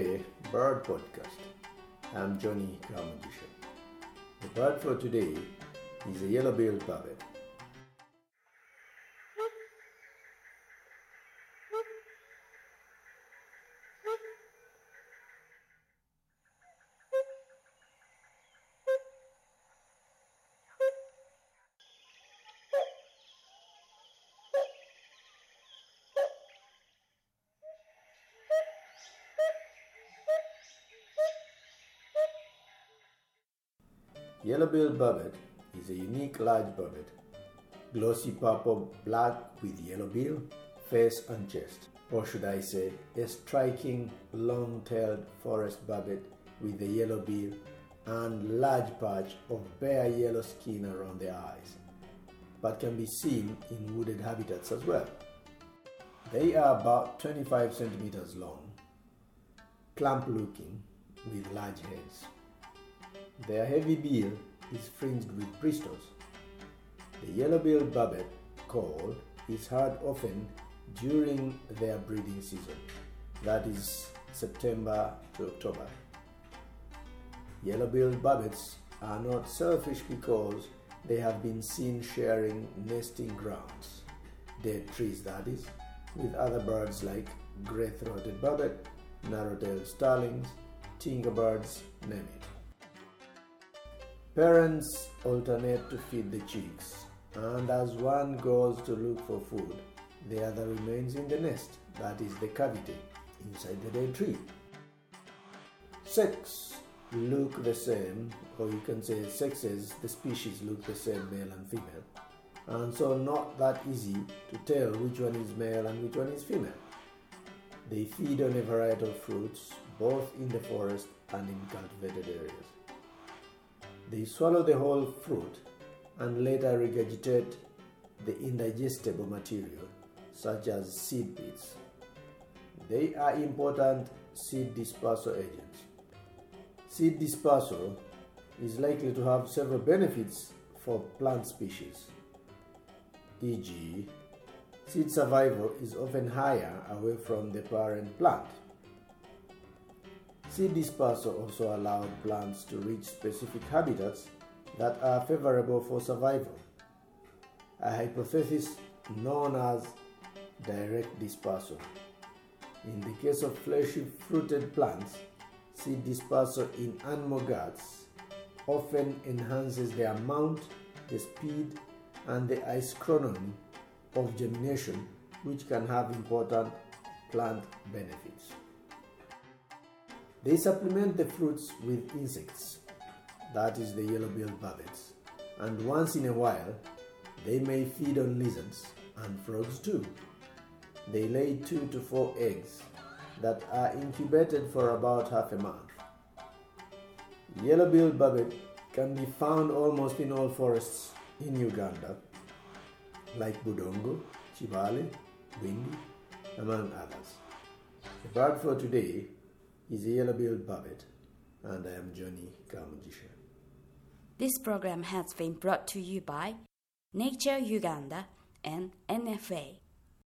Bird Podcast. I'm Johnny Karamajisha. The bird for today is a yellow-billed barbet. Yellow-billed barbet is a unique large barbet, glossy purple black with yellow bill, face and chest. Or should I say, a striking long-tailed forest barbet with a yellow bill and large patch of bare yellow skin around the eyes, but can be seen in wooded habitats as well. They are about 25 centimeters long, plump looking, with large heads. Their heavy bill is fringed with bristles. The yellow-billed barbet call is heard often during their breeding season, that is September to October. Yellow-billed barbets are not selfish because they have been seen sharing nesting grounds, dead trees that is, with other birds like gray-throated barbet, narrow-tailed starlings, tinkerbirds, name it. Parents alternate to feed the chicks, and as one goes to look for food, the other remains in the nest, that is the cavity, inside the dead tree. Sex look the same, or you can say sexes, the species look the same, male and female, and so not that easy to tell which one is male and which one is female. They feed on a variety of fruits, both in the forest and in cultivated areas. They swallow the whole fruit and later regurgitate the indigestible material, such as seed pits. They are important seed dispersal agents. Seed dispersal is likely to have several benefits for plant species. E.g., seed survival is often higher away from the parent plant. Seed dispersal also allowed plants to reach specific habitats that are favorable for survival, a hypothesis known as direct dispersal. In the case of fleshy fruited plants, seed dispersal in animal guts often enhances the amount, the speed, and the isochronomy of germination, which can have important plant benefits. They supplement the fruits with insects, that is the yellow-billed barbets, and once in a while they may feed on lizards and frogs too. They lay two to four eggs that are incubated for about half a month. Yellow-billed barbet can be found almost in all forests in Uganda, like Budongo, Chibale, Bwindi, among others. The bird for today is a yellow-billed barbet, and I am Johnny Karamujisha. This program has been brought to you by Nature Uganda and NFA.